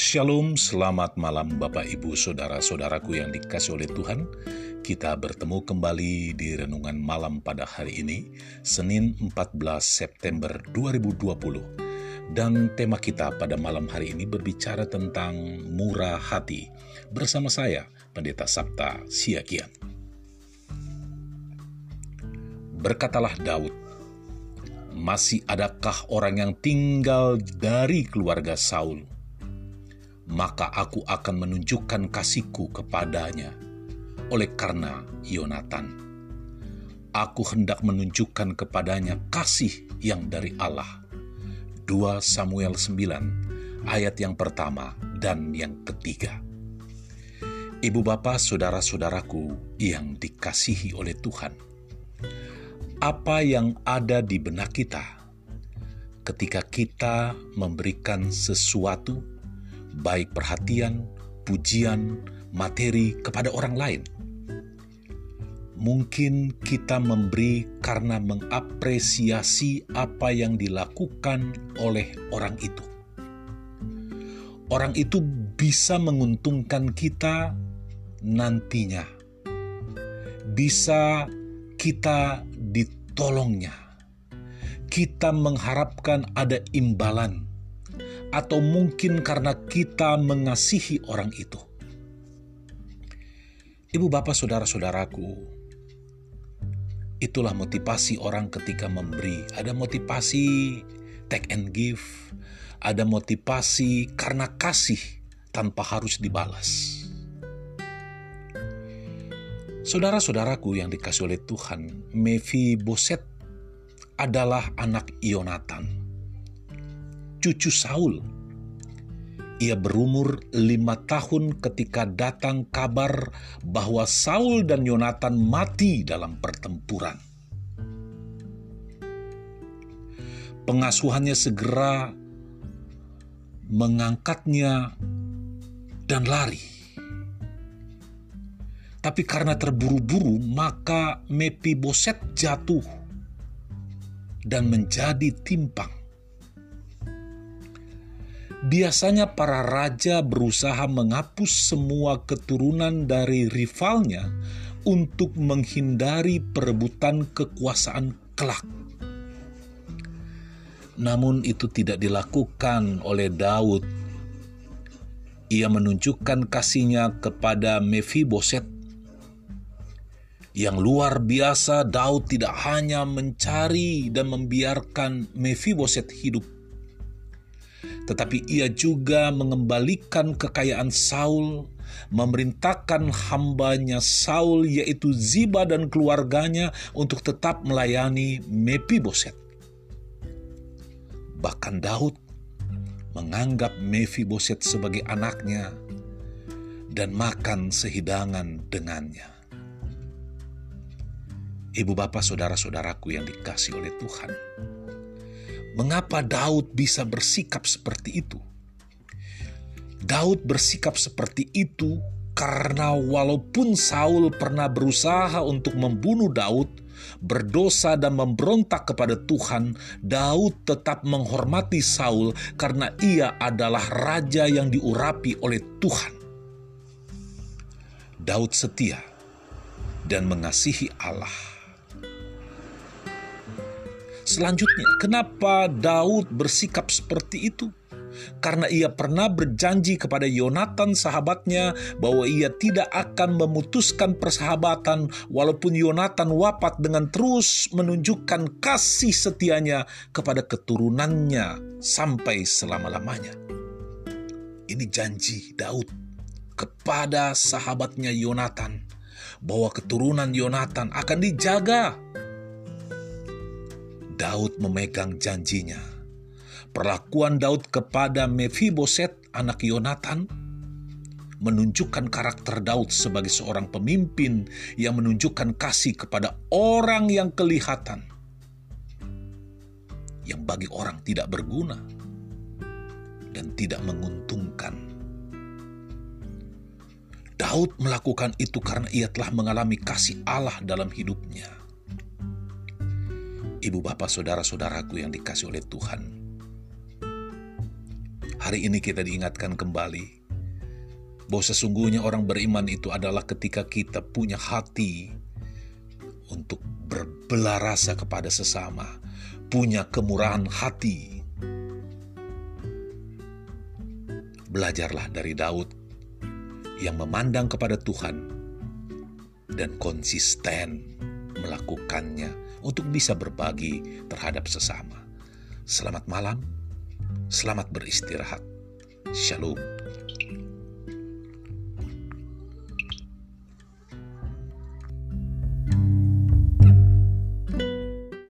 Shalom, selamat malam Bapak Ibu Saudara-saudaraku yang dikasih oleh Tuhan. Kita bertemu kembali di renungan malam pada hari ini, Senin 14 September 2020. Dan tema kita pada malam hari ini berbicara tentang murah hati. Bersama saya, Pendeta Sabta Siagian. Berkatalah Daud, masih adakah orang yang tinggal dari keluarga Saul? Maka aku akan menunjukkan kasihku kepadanya oleh karena Yonatan. Aku hendak menunjukkan kepadanya kasih yang dari Allah. 2 Samuel 9 ayat yang pertama dan yang ketiga. Ibu bapak saudara-saudaraku yang dikasihi oleh Tuhan. Apa yang ada di benak kita ketika kita memberikan sesuatu baik perhatian, pujian, materi kepada orang lain. Mungkin kita memberi karena mengapresiasi apa yang dilakukan oleh orang itu. Orang itu bisa menguntungkan kita nantinya, bisa kita ditolongnya. Kita mengharapkan ada imbalan atau mungkin karena kita mengasihi orang itu. Ibu, bapak, saudara-saudaraku, itulah motivasi orang ketika memberi. Ada motivasi take and give, ada motivasi karena kasih tanpa harus dibalas. Saudara-saudaraku yang dikasih oleh Tuhan, Boset adalah anak Yonatan cucu Saul. Ia berumur lima tahun ketika datang kabar bahwa Saul dan Yonatan mati dalam pertempuran. Pengasuhannya segera mengangkatnya dan lari. Tapi karena terburu-buru, maka Boset jatuh dan menjadi timpang. Biasanya para raja berusaha menghapus semua keturunan dari rivalnya untuk menghindari perebutan kekuasaan kelak. Namun itu tidak dilakukan oleh Daud. Ia menunjukkan kasihnya kepada Mephiboset. Yang luar biasa Daud tidak hanya mencari dan membiarkan Mephiboset hidup tetapi ia juga mengembalikan kekayaan Saul, memerintahkan hambanya Saul yaitu Ziba dan keluarganya untuk tetap melayani Mephiboset. Bahkan Daud menganggap Mephiboset sebagai anaknya dan makan sehidangan dengannya. Ibu bapak saudara-saudaraku yang dikasih oleh Tuhan, Mengapa Daud bisa bersikap seperti itu? Daud bersikap seperti itu karena walaupun Saul pernah berusaha untuk membunuh Daud, berdosa dan memberontak kepada Tuhan, Daud tetap menghormati Saul karena ia adalah raja yang diurapi oleh Tuhan. Daud setia dan mengasihi Allah. Selanjutnya, kenapa Daud bersikap seperti itu? Karena ia pernah berjanji kepada Yonatan sahabatnya bahwa ia tidak akan memutuskan persahabatan walaupun Yonatan wafat dengan terus menunjukkan kasih setianya kepada keturunannya sampai selama-lamanya. Ini janji Daud kepada sahabatnya Yonatan bahwa keturunan Yonatan akan dijaga Daud memegang janjinya. Perlakuan Daud kepada Mephiboset, anak Yonatan, menunjukkan karakter Daud sebagai seorang pemimpin yang menunjukkan kasih kepada orang yang kelihatan, yang bagi orang tidak berguna dan tidak menguntungkan. Daud melakukan itu karena ia telah mengalami kasih Allah dalam hidupnya ibu bapak saudara-saudaraku yang dikasih oleh Tuhan. Hari ini kita diingatkan kembali bahwa sesungguhnya orang beriman itu adalah ketika kita punya hati untuk berbelah rasa kepada sesama, punya kemurahan hati. Belajarlah dari Daud yang memandang kepada Tuhan dan konsisten melakukannya untuk bisa berbagi terhadap sesama. Selamat malam, selamat beristirahat. Shalom.